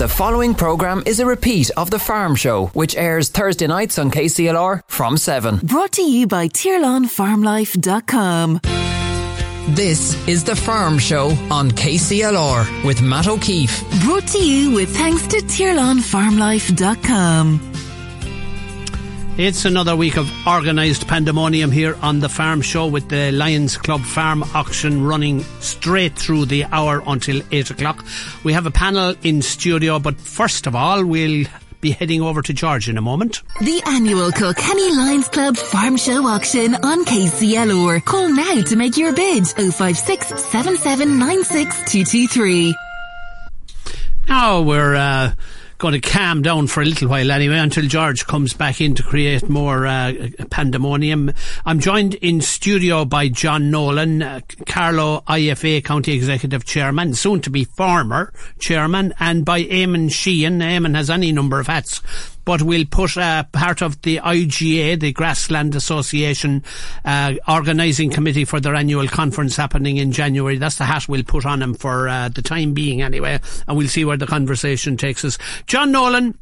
The following programme is a repeat of The Farm Show, which airs Thursday nights on KCLR from 7. Brought to you by TirlanFarmLife.com. This is The Farm Show on KCLR with Matt O'Keeffe. Brought to you with thanks to TirlanFarmLife.com. It's another week of organised pandemonium here on the Farm Show with the Lions Club Farm auction running straight through the hour until 8 o'clock. We have a panel in studio, but first of all, we'll be heading over to George in a moment. The annual Kilkenny Lions Club Farm Show auction on KCLR. Call now to make your bid 056 7796 223. Now we're uh, going to calm down for a little while anyway until George comes back in to create more uh, pandemonium. I'm joined in studio by John Nolan, uh, Carlow IFA County Executive Chairman, soon to be former Chairman, and by Eamon Sheehan. Eamon has any number of hats but we'll put uh, part of the IGA, the Grassland Association, uh, organising committee for their annual conference happening in January. That's the hat we'll put on him for uh, the time being, anyway, and we'll see where the conversation takes us. John Nolan.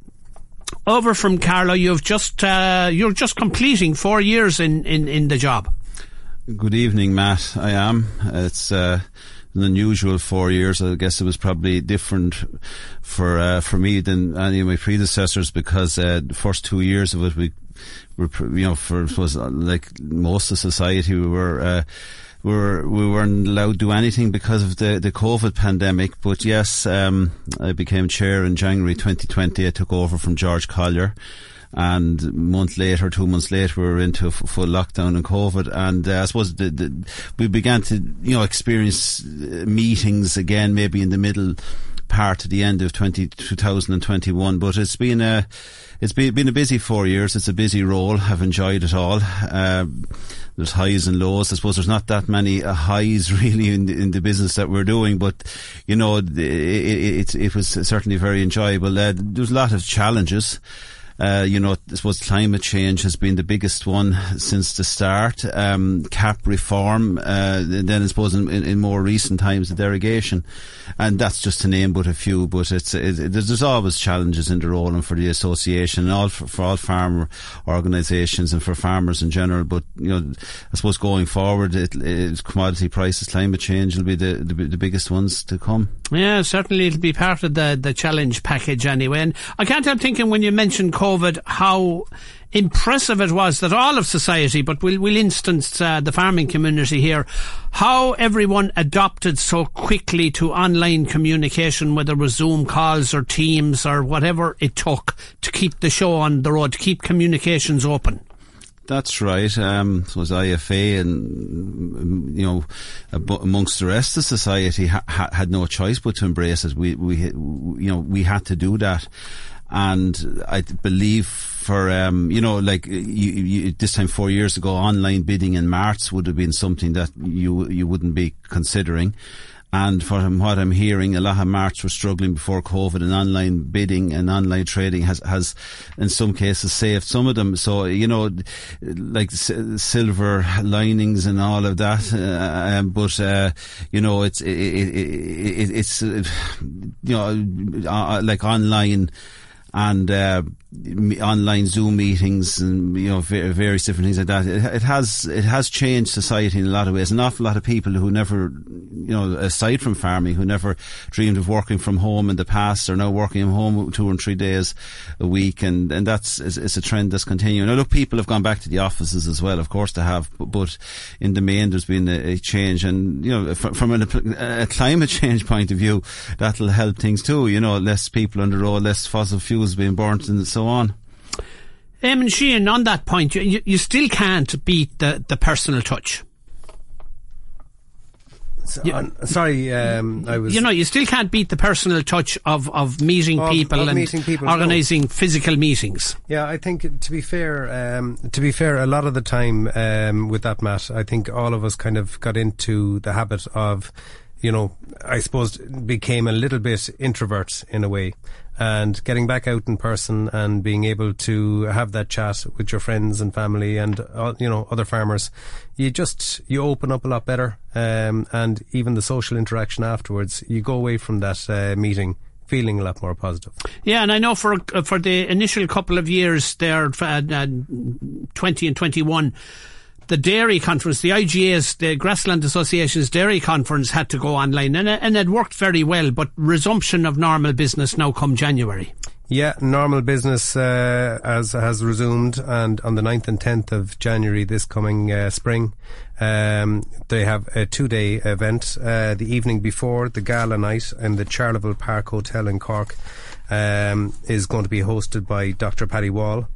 Over from Carlow, you've just uh, you're just completing four years in, in, in the job. Good evening, Matt. I am. It's uh, an unusual four years. I guess it was probably different for uh, for me than any of my predecessors because uh, the first two years of it we were you know for was like most of society we were. Uh, we were we weren't allowed to do anything because of the, the COVID pandemic. But yes, um, I became chair in January 2020. I took over from George Collier and a month later, two months later, we were into full lockdown and COVID, and uh, I suppose the, the, we began to you know experience uh, meetings again, maybe in the middle part to the end of 20, 2021. But it's been a it's been, been a busy four years. It's a busy role. I've enjoyed it all. Uh, there's highs and lows. I suppose there's not that many uh, highs really in the, in the business that we're doing, but you know, it, it, it, it was certainly very enjoyable. Uh, there's a lot of challenges. Uh, you know, I suppose climate change has been the biggest one since the start. Um, cap reform, uh, then I suppose in, in, in, more recent times the derogation, and that's just to name but a few. But it's it, it, there's always challenges in the role and for the association and all for, for all farmer organisations and for farmers in general. But you know, I suppose going forward, it, it commodity prices, climate change will be the, the, the biggest ones to come. Yeah, certainly it'll be part of the the challenge package anyway. And I can't help thinking when you mentioned. COVID how impressive it was that all of society, but we'll, we'll instance uh, the farming community here, how everyone adopted so quickly to online communication, whether it was Zoom calls or Teams or whatever it took to keep the show on the road, to keep communications open. That's right. Um, it was IFA, and you know, amongst the rest of society, ha- had no choice but to embrace it. We, we, you know, we had to do that and I believe for um, you know like you, you, this time four years ago, online bidding in March would have been something that you you wouldn't be considering. And from what I'm hearing, a lot of marts were struggling before COVID, and online bidding and online trading has, has, in some cases, saved some of them. So you know, like silver linings and all of that. Uh, um, but uh, you know, it's it, it, it, it's uh, you know, uh, like online and uh, online Zoom meetings and you know various different things like that. It, it, has it has changed society in a lot of ways. An awful lot of people who never, you know, aside from farming, who never dreamed of working from home in the past are now working from home two and three days a week, and and that's it's a trend that's continuing. Now, look, people have gone back to the offices as well, of course they have, but, but in the main there's been a, a change, and you know, from, from a, a climate change point of view, that'll help things too. You know, less people on the road, less fossil fuels being burnt, and so on. Eamon Sheehan, on that point, you, you still can't beat the, the personal touch. So, you, sorry, um, I was. You know, you still can't beat the personal touch of, of meeting of, people of and meeting people, organising no. physical meetings. Yeah, I think to be fair, um, to be fair, a lot of the time um, with that, Matt, I think all of us kind of got into the habit of you know, I suppose became a little bit introverts in a way and getting back out in person and being able to have that chat with your friends and family and uh, you know other farmers you just you open up a lot better um, and even the social interaction afterwards you go away from that uh, meeting feeling a lot more positive. Yeah, and I know for uh, for the initial couple of years there, uh, uh, 20 and 21, the dairy conference, the IGA's, the Grassland Association's dairy conference had to go online and, and it worked very well, but resumption of normal business now come January. Yeah, normal business uh, as has resumed, and on the 9th and 10th of January this coming uh, spring, um, they have a two-day event. Uh, the evening before the gala night in the Charleville Park Hotel in Cork um, is going to be hosted by Dr. Paddy Wall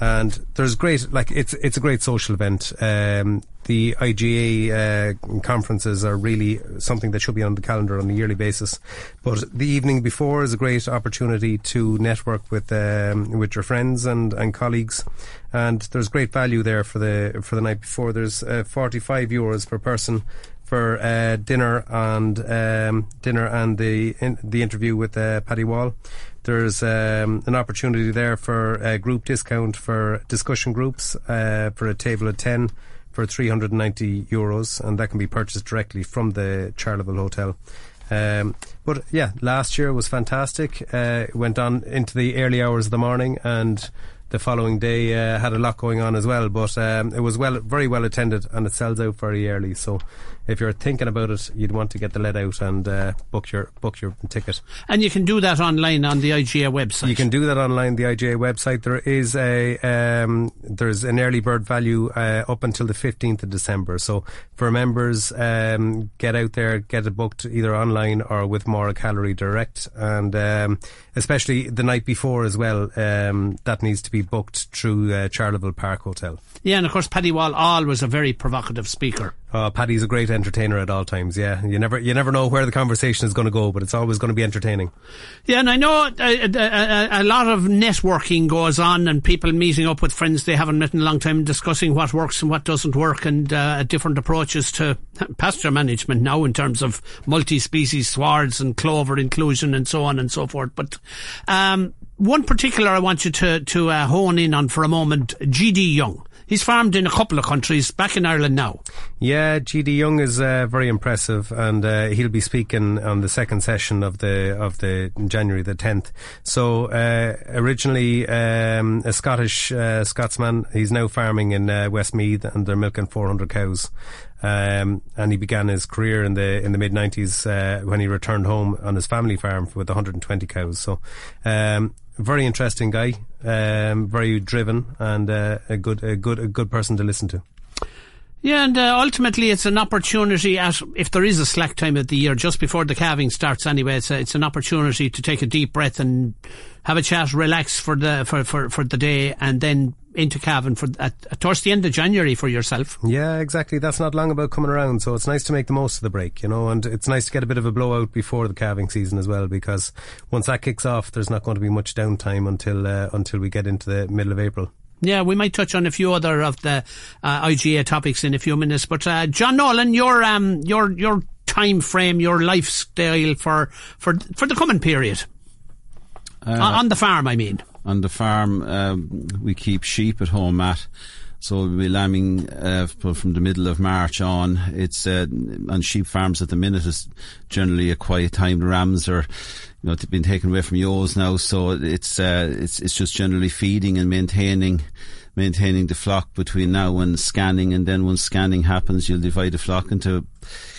and there's great like it's it's a great social event. Um, the IGA uh, conferences are really something that should be on the calendar on a yearly basis. But the evening before is a great opportunity to network with um, with your friends and, and colleagues, and there's great value there for the for the night before. There's uh, 45 euros per person for uh, dinner and um, dinner and the in, the interview with uh, Paddy Wall. There's um, an opportunity there for a group discount for discussion groups uh, for a table of 10 for 390 euros, and that can be purchased directly from the Charleville Hotel. Um, but yeah, last year was fantastic. Uh, went on into the early hours of the morning, and the following day uh, had a lot going on as well. But um, it was well, very well attended, and it sells out very early. So if you're thinking about it, you'd want to get the lead out and uh, book your book your ticket. And you can do that online on the IGA website. You can do that online the IGA website. There is a um, there's an early bird value uh, up until the 15th of December. So for members, um, get out there, get it booked either online or with Mora Calorie Direct, and um, especially the night before as well. Um, that needs to be booked through uh, Charleville Park Hotel. Yeah, and of course Paddy Wall always a very provocative speaker. Uh, Paddy's a great entertainer at all times. Yeah, you never you never know where the conversation is going to go, but it's always going to be entertaining. Yeah, and I know a, a, a, a, lot of networking goes on, and people meeting up with friends they haven't met in a long time, discussing what works and what doesn't work, and uh, different approaches to pasture management now in terms of multi-species swards and clover inclusion and so on and so forth. But um, one particular I want you to to uh, hone in on for a moment, GD Young. He's farmed in a couple of countries, back in Ireland now. Yeah, GD Young is uh, very impressive, and uh, he'll be speaking on the second session of the of the January the tenth. So uh, originally um, a Scottish uh, Scotsman, he's now farming in uh, Westmeath, and they're milking 400 cows. Um, and he began his career in the in the mid 90s uh, when he returned home on his family farm with 120 cows. So um, very interesting guy, um, very driven, and uh, a good, a good, a good person to listen to. Yeah, and uh, ultimately it's an opportunity at, if there is a slack time of the year, just before the calving starts anyway, it's, a, it's an opportunity to take a deep breath and have a chat, relax for the, for, for, for the day and then into Cavan for at, towards the end of January for yourself. Yeah, exactly. That's not long about coming around, so it's nice to make the most of the break, you know, and it's nice to get a bit of a blowout before the calving season as well, because once that kicks off, there's not going to be much downtime until uh, until we get into the middle of April. Yeah, we might touch on a few other of the uh, IGA topics in a few minutes, but uh, John Nolan, your um, your your time frame, your lifestyle for for for the coming period uh, on the farm, I mean on the farm, um, we keep sheep at home, Matt. So we'll be lambing uh, from the middle of March on. It's uh, on sheep farms at the minute is generally a quiet time. The rams are, you know, they've been taken away from ewes now, so it's uh, it's it's just generally feeding and maintaining maintaining the flock between now and scanning, and then once scanning happens, you'll divide the flock into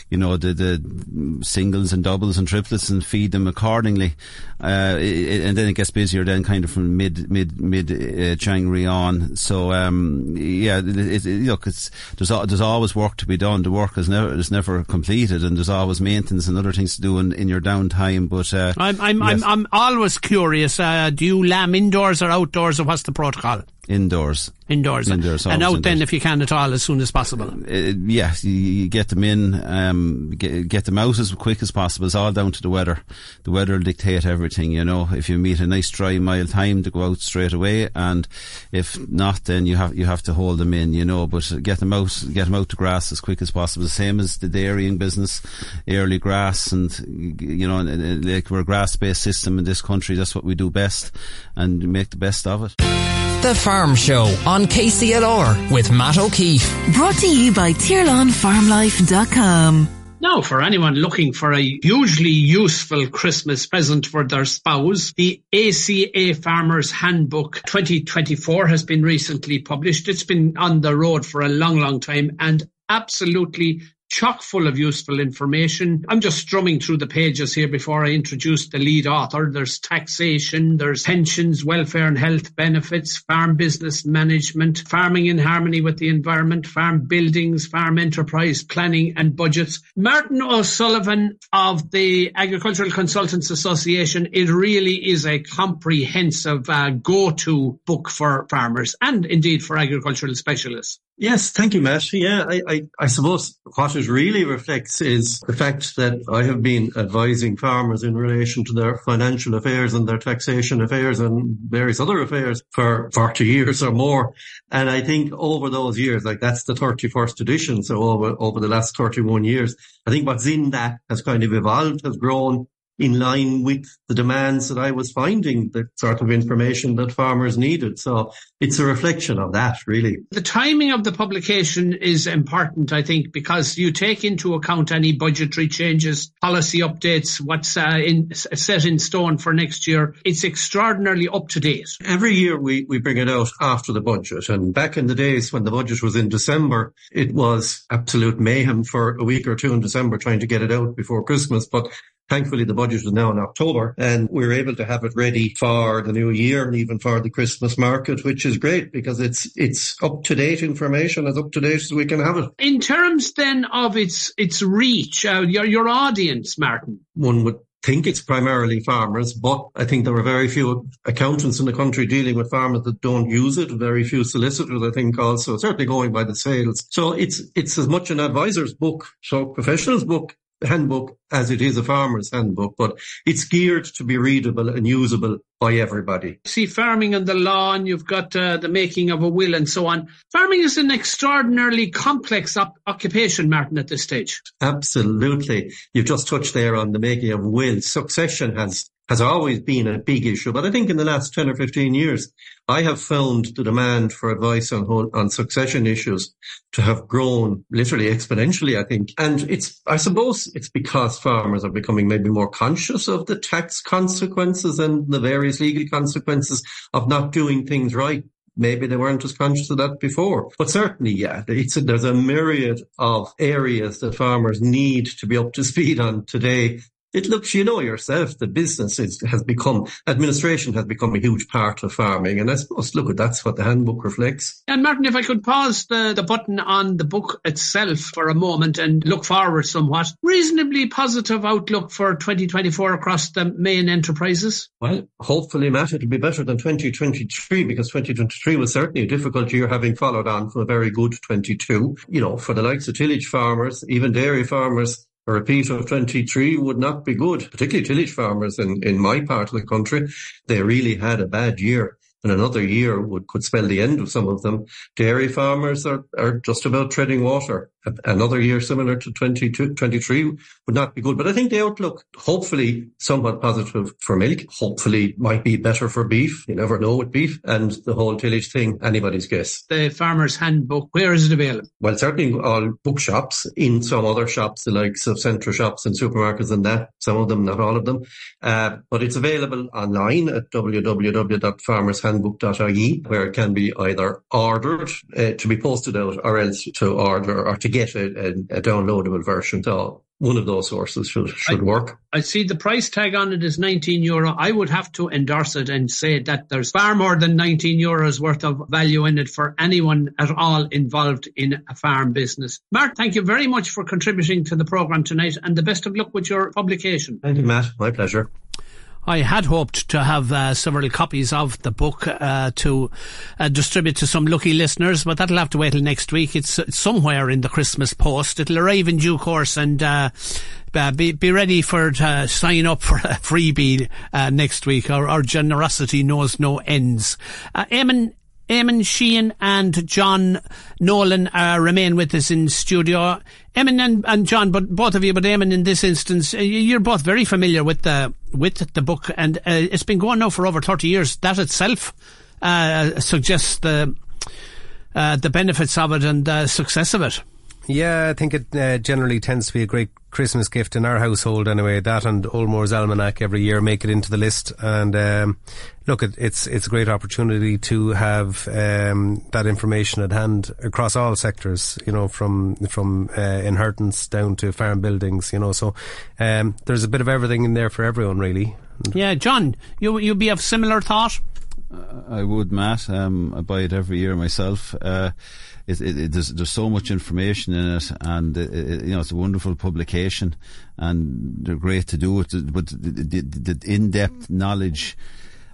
you know, the, the singles and doubles and triplets and feed them accordingly. Uh, it, and then it gets busier then kind of from mid, mid, mid uh, January on. So, um, yeah, it, it, look, it's, there's, there's always work to be done. The work is never, is never completed and there's always maintenance and other things to do in, in your downtime. But, uh, I'm, I'm, yes. I'm, I'm always curious, uh, do you lamb indoors or outdoors or what's the protocol? Indoors. Indoors. Indoors. And out indoors. then if you can at all as soon as possible. Uh, yeah, you, get them in, um, get, get, them out as quick as possible. It's all down to the weather. The weather will dictate everything, you know. If you meet a nice dry mild time to go out straight away and if not then you have you have to hold them in, you know, but get them out get them out to grass as quick as possible. The same as the dairying business, early grass and you know, like we're a grass based system in this country, that's what we do best and make the best of it. The Farm Show on KCLR with Matt O'Keeffe. Brought to you by TirlanFarmLife.com. Now, for anyone looking for a hugely useful Christmas present for their spouse, the ACA Farmers Handbook 2024 has been recently published. It's been on the road for a long, long time and absolutely chock full of useful information. I'm just strumming through the pages here before I introduce the lead author. There's taxation, there's pensions, welfare and health benefits, farm business management, farming in harmony with the environment, farm buildings, farm enterprise planning and budgets. Martin O'Sullivan of the Agricultural Consultants Association, it really is a comprehensive uh, go-to book for farmers and indeed for agricultural specialists. Yes, thank you, Matt. Yeah, I, I, I, suppose what it really reflects is the fact that I have been advising farmers in relation to their financial affairs and their taxation affairs and various other affairs for 40 years or more. And I think over those years, like that's the 31st edition. So over, over the last 31 years, I think what's in that has kind of evolved, has grown, in line with the demands that I was finding, the sort of information that farmers needed. So it's a reflection of that, really. The timing of the publication is important, I think, because you take into account any budgetary changes, policy updates, what's uh, in, set in stone for next year. It's extraordinarily up to date. Every year we, we bring it out after the budget. And back in the days when the budget was in December, it was absolute mayhem for a week or two in December trying to get it out before Christmas. But Thankfully, the budget is now in October and we're able to have it ready for the new year and even for the Christmas market, which is great because it's, it's up to date information as up to date as we can have it. In terms then of its, its reach, uh, your, your audience, Martin. One would think it's primarily farmers, but I think there are very few accountants in the country dealing with farmers that don't use it. Very few solicitors, I think, also certainly going by the sales. So it's it's as much an advisor's book, so professional's book handbook as it is a farmer's handbook, but it's geared to be readable and usable by everybody. See, farming and the law, and you've got uh, the making of a will and so on. Farming is an extraordinarily complex op- occupation, Martin, at this stage. Absolutely. You've just touched there on the making of will. Succession has has always been a big issue. But I think in the last 10 or 15 years, I have found the demand for advice on, on succession issues to have grown literally exponentially, I think. And it's, I suppose it's because farmers are becoming maybe more conscious of the tax consequences and the various legal consequences of not doing things right maybe they weren't as conscious of that before. But certainly, yeah, a, there's a myriad of areas that farmers need to be up to speed on today it looks, you know yourself, the business is, has become, administration has become a huge part of farming. And I suppose, look, that's what the handbook reflects. And Martin, if I could pause the, the button on the book itself for a moment and look forward somewhat, reasonably positive outlook for 2024 across the main enterprises? Well, hopefully, Matt, it'll be better than 2023 because 2023 was certainly a difficult year having followed on from a very good 22. You know, for the likes of tillage farmers, even dairy farmers, a repeat of 23 would not be good, particularly tillage farmers in, in my part of the country. They really had a bad year and another year would could spell the end of some of them. Dairy farmers are, are just about treading water another year similar to 22, 23 would not be good. But I think the outlook, hopefully somewhat positive for milk, hopefully might be better for beef. You never know with beef and the whole tillage thing, anybody's guess. The farmer's handbook, where is it available? Well, certainly all bookshops, in some other shops, the likes of central shops and supermarkets and that, some of them, not all of them. Uh, but it's available online at www.farmershandbook.ie where it can be either ordered uh, to be posted out or else to order or to get a, a, a downloadable version. So one of those sources should should I, work. I see the price tag on it is 19 euro. I would have to endorse it and say that there's far more than 19 euros worth of value in it for anyone at all involved in a farm business. Mark, thank you very much for contributing to the program tonight and the best of luck with your publication. Thank you, Matt. My pleasure. I had hoped to have uh, several copies of the book uh, to uh, distribute to some lucky listeners, but that'll have to wait till next week. It's, it's somewhere in the Christmas post. It'll arrive in due course, and uh, uh, be be ready for uh, sign up for a freebie next week. Our, our generosity knows no ends. Eamon Eamon Sheehan and John Nolan uh, remain with us in studio. Eamon and, and John, but both of you, but Eamon in this instance, uh, you're both very familiar with the with the book, and uh, it's been going now for over thirty years. That itself uh, suggests the uh, the benefits of it and the success of it. Yeah, I think it uh, generally tends to be a great Christmas gift in our household anyway. That and Old Moore's Almanac every year make it into the list. And um, look, it, it's it's a great opportunity to have um, that information at hand across all sectors. You know, from from uh, inheritance down to farm buildings. You know, so um, there's a bit of everything in there for everyone, really. Yeah, John, you you be of similar thought. I would, Matt. Um, I buy it every year myself. Uh, it, it, it, there's, there's so much information in it, and you know it's a wonderful publication, and they're great to do it. But the, the, the in-depth knowledge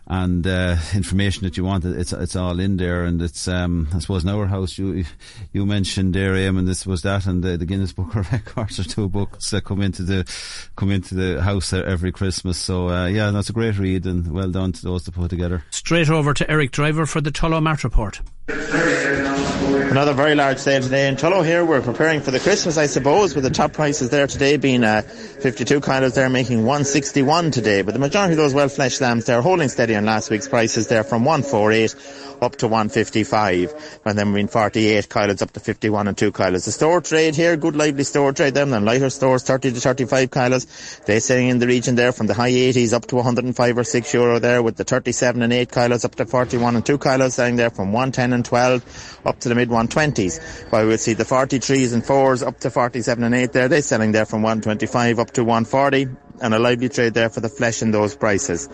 and uh, information that you want. It's it's all in there, and it's um, I suppose in our house you you mentioned there, AM and this was that, and the, the, Guinness Book of Records are two books that come into the come into the house every Christmas. So uh, yeah, that's a great read, and well done to those that put together. Straight over to Eric Driver for the Tullow Mart report. Another very large sale today in Tullow here. We're preparing for the Christmas, I suppose, with the top prices there today being uh, 52 kilos there making 161 today. But the majority of those well-fleshed lambs they're holding steady on last week's prices there from 148 up to 155 and then between 48 kilos up to 51 and 2 kilos. The store trade here, good lively store trade them, then lighter stores 30 to 35 kilos. They're selling in the region there from the high 80s up to 105 or 6 euro there with the 37 and 8 kilos up to 41 and 2 kilos selling there from 110 and 12 up to the mid 120s. While we'll see the 43s and 4s up to 47 and 8 there, they're selling there from 125 up to 140 and a lively trade there for the flesh in those prices.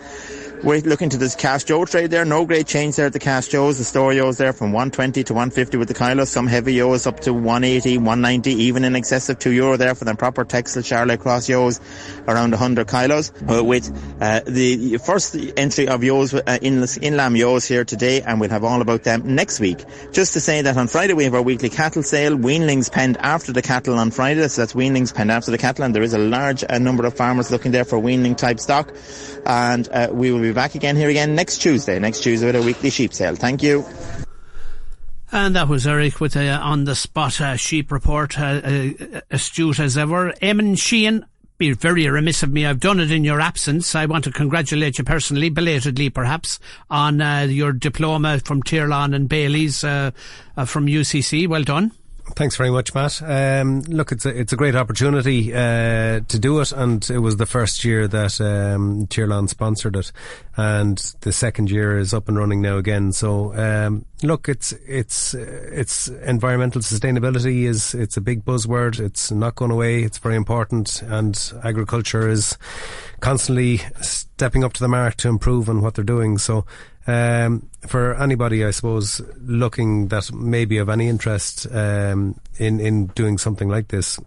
We're looking to this cast ewe trade there. No great change there at the cast ewes. The store ewes there from 120 to 150 with the kilos. Some heavy ewes up to 180, 190, even in excess of 2 euro there for them proper Texel Charollais Cross ewes around 100 kilos. With uh, the first entry of ewes, uh, in, in lamb ewes here today, and we'll have all about them next week. Just to say that on Friday we have our weekly cattle sale. Weanlings penned after the cattle on Friday, so that's weanlings penned after the cattle, and there is a large uh, number of farmers looking there for weaning type stock. And uh, we will be back again here again next Tuesday. Next Tuesday with a weekly sheep sale. Thank you. And that was Eric with a on the spot uh, sheep report, uh, uh, astute as ever. Eamon Sheehan, be very remiss of me. I've done it in your absence. I want to congratulate you personally, belatedly perhaps, on uh, your diploma from Tirlán and Bailey's uh, uh, from UCC. Well done. Thanks very much, Matt. Um, look, it's a, it's a great opportunity uh, to do it, and it was the first year that um, Tirlán sponsored it, and the second year is up and running now again. So, um, look, it's it's it's environmental sustainability is it's a big buzzword. It's not going away. It's very important, and agriculture is constantly stepping up to the mark to improve on what they're doing. So, um, for anybody, I suppose, looking that may be of any interest um, in in doing something like this,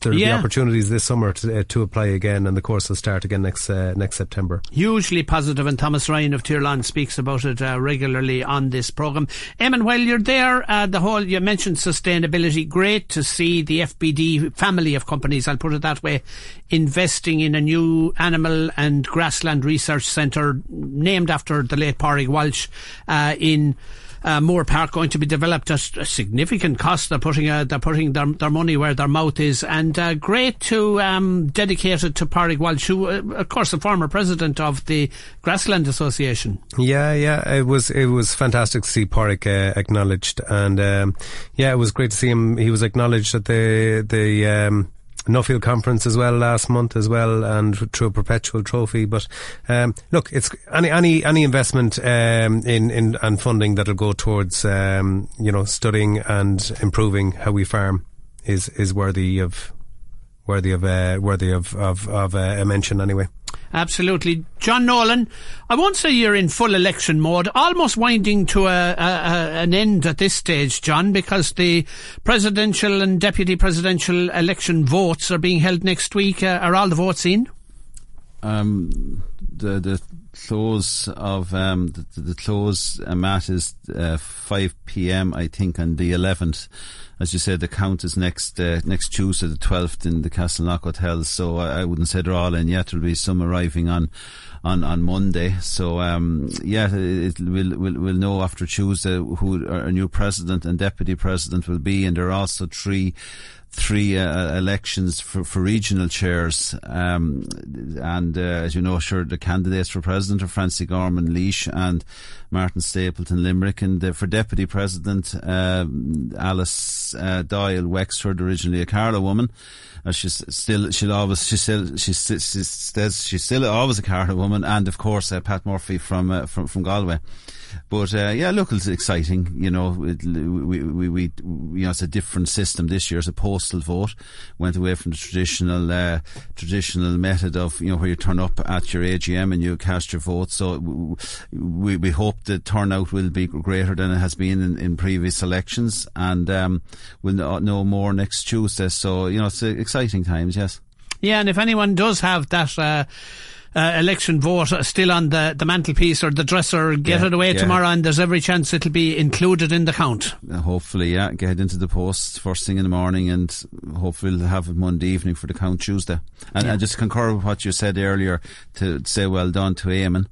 there'll yeah. be opportunities this summer to, uh, to apply again, and the course will start again next uh, next September. Hugely positive, and Thomas Ryan of Tirlán speaks about it uh, regularly on this program. Eamon, while you're there, uh, the whole you mentioned sustainability. Great to see the FBD family of companies. I'll put it that way, investing in a new animal and grassland research centre named after the late Pádraig Walsh uh, in uh, Moorepark going to be developed at a significant cost. They're putting uh, they're putting their, their money where their mouth is, and uh, great to um, dedicate it to Pádraig Walsh, who, uh, of course, the former president of the Grassland Association. Yeah, yeah, it was it was fantastic to see Pádraig uh, acknowledged, and um, yeah, it was great to see him. He was acknowledged at the the. Um, Nuffield conference as well last month as well, and through a perpetual trophy. But um, look, it's any any any investment um, in in and funding that'll go towards um, you know studying and improving how we farm is is worthy of worthy of uh, worthy of of, of uh, a mention anyway. Absolutely. John Nolan, I won't say you're in full election mode, almost winding to a, a, a, an end at this stage, John, because the presidential and deputy presidential election votes are being held next week. Uh, are all the votes in? Um, the, the close of um, the, the close uh, is uh, 5 p.m. I think on the 11th as you said, the count is next uh, next Tuesday, the 12th, in the Castleknock Hotel. So I, I, wouldn't say they're all in yet. There'll be some arriving on on, on Monday. So um, yeah, it, it, we'll, we'll we'll know after Tuesday who our new president and deputy president will be, and there are also three three uh, elections for, for regional chairs. Um, and uh, as you know, sure, the candidates for president are Francie Gorman Laois and Martin Stapleton Limerick. And uh, for deputy president, um, Alice uh, Doyle Wexford, originally a Carlow woman. Uh, she's still, she'll always, she's still, she's, she's, she's, still always a Carlow woman. And of course, uh, Pat Murphy from, uh, from, from Galway. But uh, yeah, look, it's exciting. You know, it, we, we, we, you know, it's a different system this year. It's a postal vote. Went away from the traditional uh, traditional method of you know where you turn up at your AGM and you cast your vote. So we we hope the turnout will be greater than it has been in, in previous elections, and um, we'll know more next Tuesday. So you know, it's exciting times. Yes. Yeah, and if anyone does have that. Uh, uh, election vote still on the, the mantelpiece or the dresser, get Yeah, it away yeah. tomorrow, and there's every chance it'll be included in the count. Uh, hopefully, yeah, get into the post first thing in the morning, and hopefully we'll have it Monday evening for the count Tuesday. And I just concur with what you said earlier to say well done to Eamon.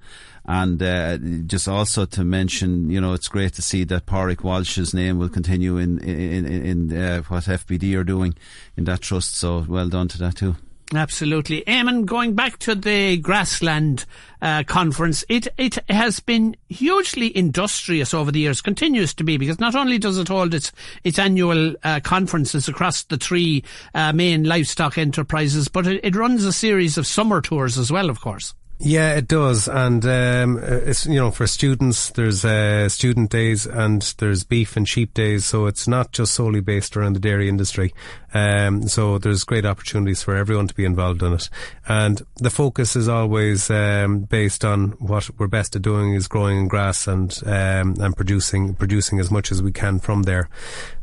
And uh, just also to mention, you know, it's great to see that Pádraig Walsh's name will continue in in in, in uh, what FBD are doing in that trust. So well done to that too. Absolutely. Eamon, going back to the grassland uh, conference, it, it has been hugely industrious over the years, continues to be, because not only does it hold its, its annual uh, conferences across the three uh, main livestock enterprises, but it, it runs a series of summer tours as well, of course. Yeah, it does, and um, it's you know for students there's uh, student days and there's beef and sheep days, so it's not just solely based around the dairy industry. Um, so there's great opportunities for everyone to be involved in it, and the focus is always um, based on what we're best at doing is growing in grass and um, and producing producing as much as we can from there,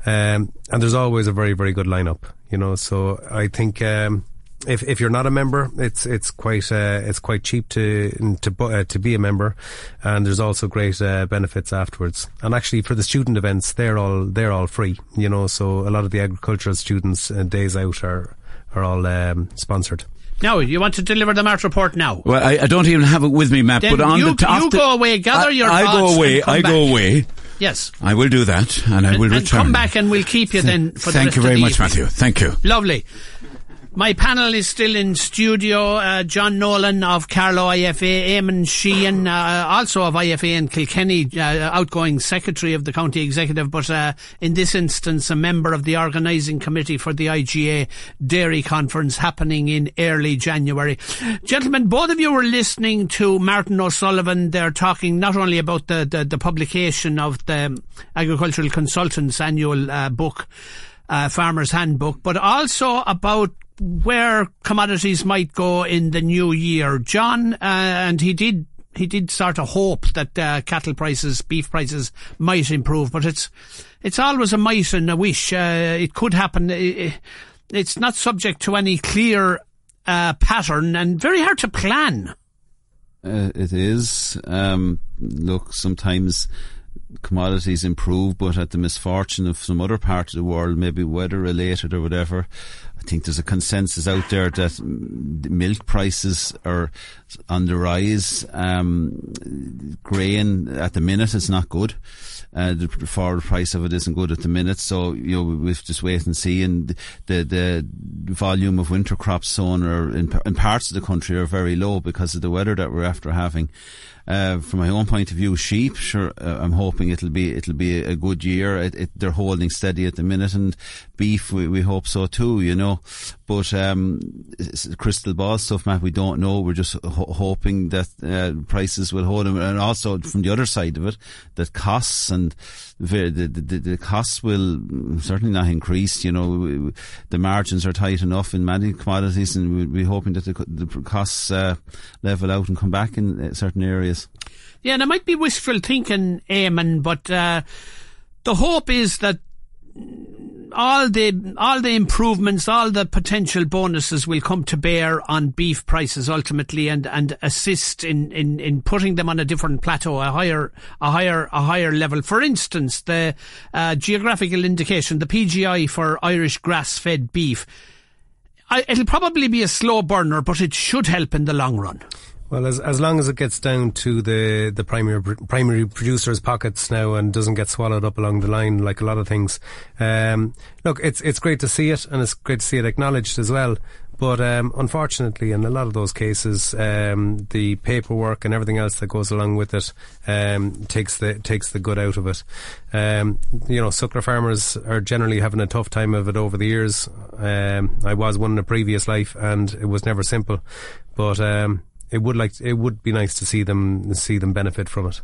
um, and there's always a very very good lineup, you know. So I think. If if you're not a member, it's it's quite uh, it's quite cheap to to uh, to be a member, and there's also great uh, benefits afterwards. And actually, for the student events, they're all they're all free. You know, so a lot of the agricultural students' uh, days out are are all um, sponsored. Now, you want to deliver the Mart report now? Well, I, I don't even have it with me, Matt. Then but on you- the top, you go away, gather I, your I go away. and come I go back. away. Yes. I will do that, and I will and return. come back and we'll keep you then for the Thank rest you of very the much, evening. Matthew. Thank you. Lovely. My panel is still in studio. Uh, John Nolan of Carlow IFA, Eamon Sheehan, uh, also of IFA in Kilkenny, uh, outgoing secretary of the county executive, but uh, in this instance, a member of the organising committee for the IGA Dairy Conference happening in early January. Gentlemen, both of you were listening to Martin O'Sullivan. They're talking not only about the, the, the publication of the Agricultural Consultants annual uh, book, uh, Farmer's Handbook, but also about where commodities might go in the new year. John, uh, and he did he did sort of hope that uh, cattle prices, beef prices might improve, but it's it's always a might and a wish. Uh, it could happen. It's not subject to any clear uh, pattern and very hard to plan. Uh, it is. Um, look, sometimes commodities improve, but at the misfortune of some other part of the world, maybe weather related or whatever, I think there's a consensus out there that milk prices are on the rise. Um, grain at the minute is not good. Uh, the forward price of it isn't good at the minute, so you know we have just wait and see. And the the volume of winter crops sown are in, in parts of the country are very low because of the weather that we're after having. Uh, from my own point of view, sheep, sure, uh, I'm hoping it'll be it'll be a good year. It, it, they're holding steady at the minute, and beef, we, we hope so too. You know, but um, crystal ball stuff, Matt. We don't know. We're just ho- hoping that uh, prices will hold them, and also from the other side of it, that costs and the the, the, the costs will certainly not increase. You know, the margins are tight enough in many commodities, and we'll be hoping that the, the costs uh, level out and come back in uh, certain areas. Yeah, and it might be wishful thinking, Eamon, but uh, the hope is that all the all the improvements, all the potential bonuses will come to bear on beef prices ultimately, and, and assist in, in, in putting them on a different plateau, a higher a higher a higher level. For instance, the uh, geographical indication, the PGI for Irish grass fed beef. I, it'll probably be a slow burner, but it should help in the long run. Well, as as long as it gets down to the the primary primary producers' pockets now and doesn't get swallowed up along the line like a lot of things. Um, look, it's it's great to see it and it's great to see it acknowledged as well. But um, unfortunately, in a lot of those cases, um, the paperwork and everything else that goes along with it um, takes the takes the good out of it. Um, you know, suckler farmers are generally having a tough time of it over the years. Um, I was one in a previous life, and it was never simple. But um, it would like it would be nice to see them see them benefit from it.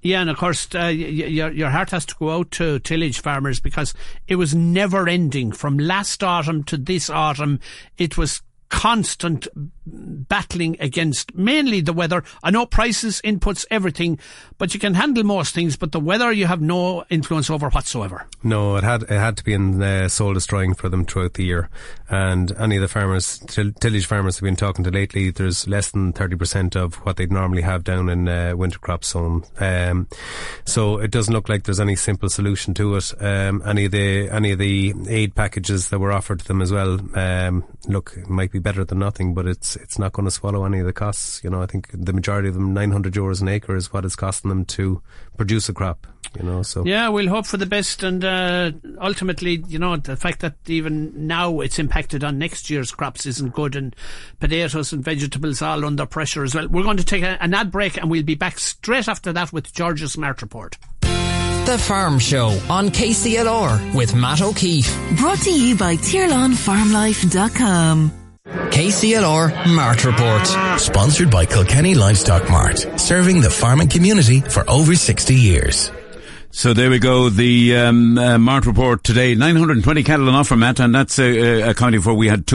Yeah, and of course, uh, your your heart has to go out to tillage farmers because it was never ending from last autumn to this autumn. It was constant battling against mainly the weather. I know prices, inputs, everything, but you can handle most things. But the weather, you have no influence over whatsoever. No, it had it had to be in uh, soul destroying for them throughout the year. And any of the farmers, tillage farmers, have been talking to lately. There's less than thirty percent of what they'd normally have down in uh, winter crop zone. Um, so it doesn't look like there's any simple solution to it. Um, any of the any of the aid packages that were offered to them as well. Um, look, might be better than nothing, but it's it's not going to swallow any of the costs. You know, I think the majority of them, 900 euros an acre, is what it's costing them to produce a crop. You know, so yeah, we'll hope for the best, and uh, ultimately, you know, the fact that even now it's impacted on next year's crops isn't good, and potatoes and vegetables all under pressure as well. We're going to take a, an ad break, and we'll be back straight after that with George's Mart Report. The Farm Show on KCLR with Matt O'Keeffe. Brought to you by TirlanFarmLife.com. KCLR Mart Report. Sponsored by Kilkenny Livestock Mart, serving the farming community for over 60 years. So there we go. The um, uh, Mart report today: 920 cattle on offer, Matt, and that's uh, accounting for we had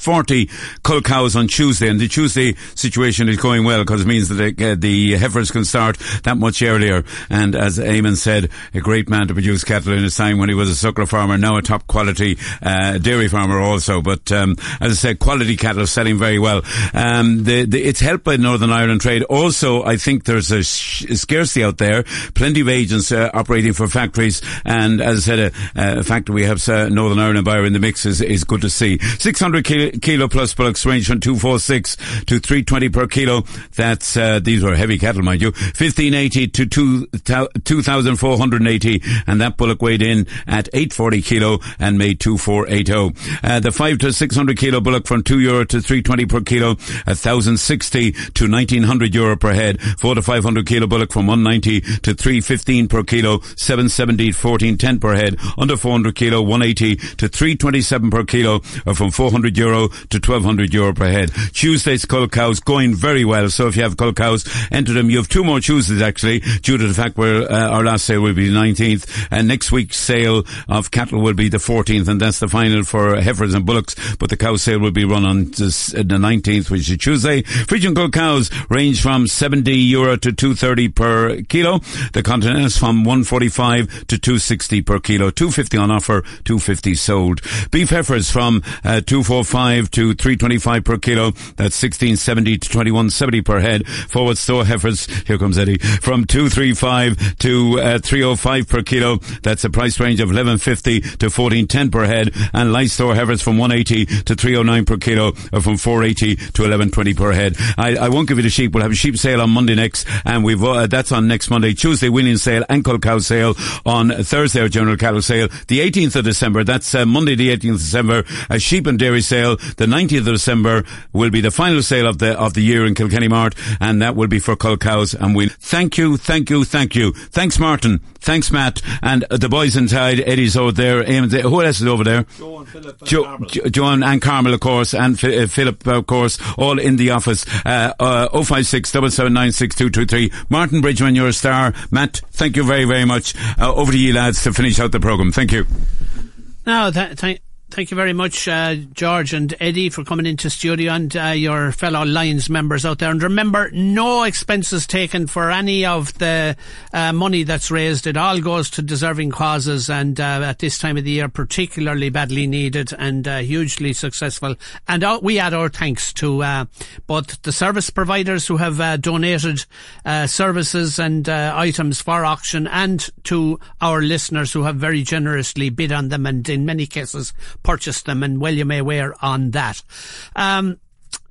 240 cull cows on Tuesday, and the Tuesday situation is going well because it means that the, uh, the heifers can start that much earlier. And as Eamon said, a great man to produce cattle in his time when he was a suckler farmer, now a top quality uh, dairy farmer also. But um, as I said, quality cattle selling very well. Um, the, the, it's helped by Northern Ireland trade. Also, I think there's a, sh- a scarcity out there. Plenty of agents uh, operating for factories. And as I said, a, a factory we have uh, Northern Ireland buyer in the mix is, is good to see. 600 kilo, kilo plus bullocks range from 246 to 320 per kilo. That's, uh, these were heavy cattle, mind you. 1580 to 2, 2480. And that bullock weighed in at 840 kilo and made 2480. Uh, the 5 to 600 kilo bullock from 2 euro to 320 per kilo, 1060 to 1900 euro per head. 4 to 500 kilo bullock from 190 to 315 per kilo, 770 1410 per head. Under 400 kilo, 180 to 327 per kilo, or from 400 euro to 1200 euro per head. Tuesday's cull cows going very well. So if you have cull cows, enter them. You have two more Tuesdays actually, due to the fact where uh, our last sale will be the 19th, and next week's sale of cattle will be the 14th, and that's the final for heifers and bullocks. But the cow sale will be run on this, uh, the 19th, which is Tuesday. Friesian cull cows range from 70 euro to 230 per kilo. The continentals from 145 to 260 per kilo, 250 on offer, 250 sold. Beef heifers from uh, 245 to 325 per kilo, that's 1670 to 2170 per head. Forward store heifers, here comes Eddie, from 235 to uh, 305 per kilo, that's a price range of 1150 to 1410 per head. And light store heifers from 180 to 309 per kilo, or from 480 to 1120 per head. I, I won't give you the sheep, we'll have a sheep sale on Monday next, and we've, uh, that's on next Monday. Tuesday, winning sale and cull cow sale on Thursday, our general cattle sale. The 18th of December, that's uh, Monday the 18th of December, a sheep and dairy sale. The 19th of December will be the final sale of the, of the year in Kilkenny Mart, and that will be for cull cows. And we'll thank you, thank you, thank you. Thanks, Martin. Thanks, Matt. And uh, the boys inside, Eddie's over there. Who else is over there? Joe and Philip and Jo- Carmel. Jo- Joan and Carmel, of course, and Phi- uh, Philip, of course, all in the office. Uh, uh, 056 Martin Bridgman, you're a star. Matt, thank you very, very much. Uh, over to you, lads, to finish out the programme. Thank you. No, th- th- thank you very much, uh, George and Eddie, for coming into studio and uh, your fellow Lions members out there. And remember, no expenses taken for any of the uh, money that's raised. It all goes to deserving causes, and uh, at this time of the year, particularly badly needed and uh, hugely successful. And uh, we add our thanks to both the service providers who have donated services and items for auction, and to our listeners who have very generously bid on them and in many cases purchased them. And well, you may wear on that. Um,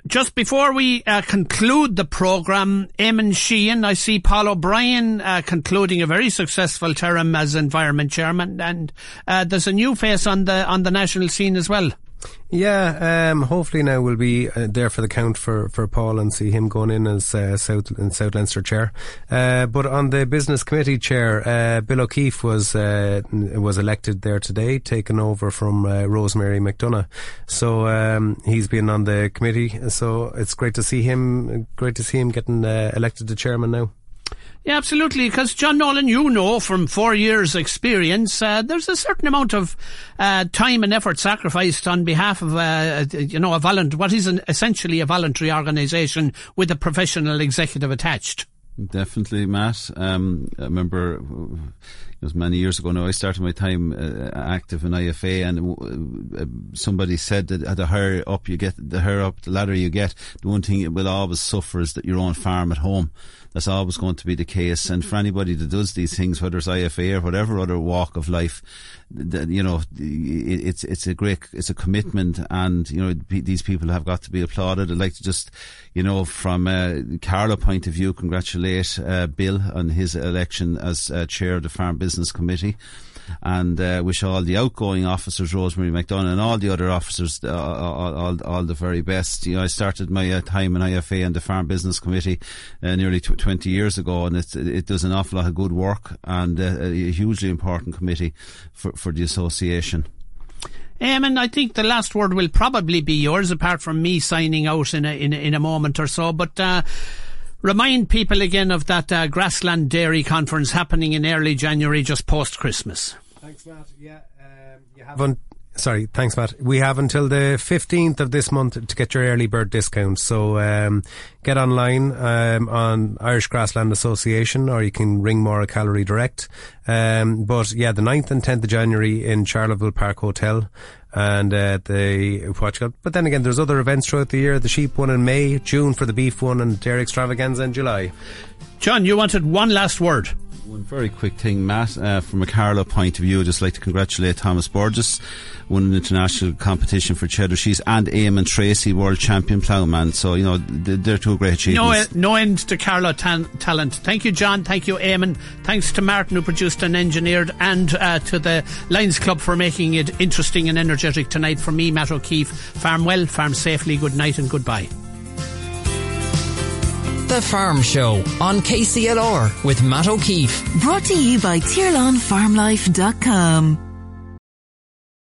Just before we uh, conclude the programme, Eamon Sheehan, I see Paul O'Brien uh, concluding a very successful term as Environment Chairman, and uh, there's a new face on the on the national scene as well. Yeah, um, hopefully now we'll be uh, there for the count for, for Paul and see him going in as uh, South in South Leinster chair. Uh, but on the business committee chair, uh, Bill O'Keefe was uh, was elected there today, taking over from uh, Rosemary McDonough. So um, he's been on the committee. So it's great to see him. Great to see him getting elected to chairman now. Yeah, absolutely. Because John Nolan, you know from four years' experience, uh, there's a certain amount of uh, time and effort sacrificed on behalf of, uh, you know, a volunt, what is an, essentially a voluntary organisation with a professional executive attached. Definitely, Matt. Um, I remember it was many years ago now. I started my time uh, active in IFA, and uh, somebody said that the higher up you get, the higher up the ladder you get, the one thing it will always suffer is that your own farm at home that's always going to be the case. And for anybody that does these things, whether it's IFA or whatever other walk of life, you know, it's it's a great it's a commitment, and you know these people have got to be applauded. I'd like to just, you know, from a Carlow point of view, congratulate uh, Bill on his election as uh, chair of the Farm Business Committee and uh, wish all the outgoing officers, Rosemary McDonough, and all the other officers, uh, all, all, all, the very best. You know, I started my uh, time in IFA and the Farm Business Committee uh, nearly tw- 20 years ago, and it, it does an awful lot of good work and uh, a hugely important committee for, for the association. Um, and I think the last word will probably be yours, apart from me signing out in a, in a, in a moment or so. But uh, Remind people again of that uh, Grassland Dairy Conference happening in early January, just post Christmas. Thanks, Matt. Yeah, um, you have sorry, thanks, Matt. We have until the 15th of this month to get your early bird discount. So um, get online um, on Irish Grassland Association or you can ring Maura Calorie Direct. Um, but yeah, the 9th and 10th of January in Charleville Park Hotel and uh, the what But then again, there's other events throughout the year. The sheep one in May, June for the beef one, and dairy extravaganza in July. John, you wanted one last word. One very quick thing, Matt. Uh, from a Carlow point of view, I'd just like to congratulate Thomas Burgess, won an international competition for cheddar cheese, and Eamon Tracy, world champion ploughman. So, you know, they're two great achievements. No, no end to Carlow tan- talent. Thank you, John. Thank you, Eamon. Thanks to Martin, who produced and engineered, and uh, to the Lions Club for making it interesting and energetic tonight. From me, Matt O'Keeffe. Farm well, farm safely. Good night and goodbye. The Farm Show on KCLR with Matt O'Keeffe. Brought to you by TirlanFarmLife.com.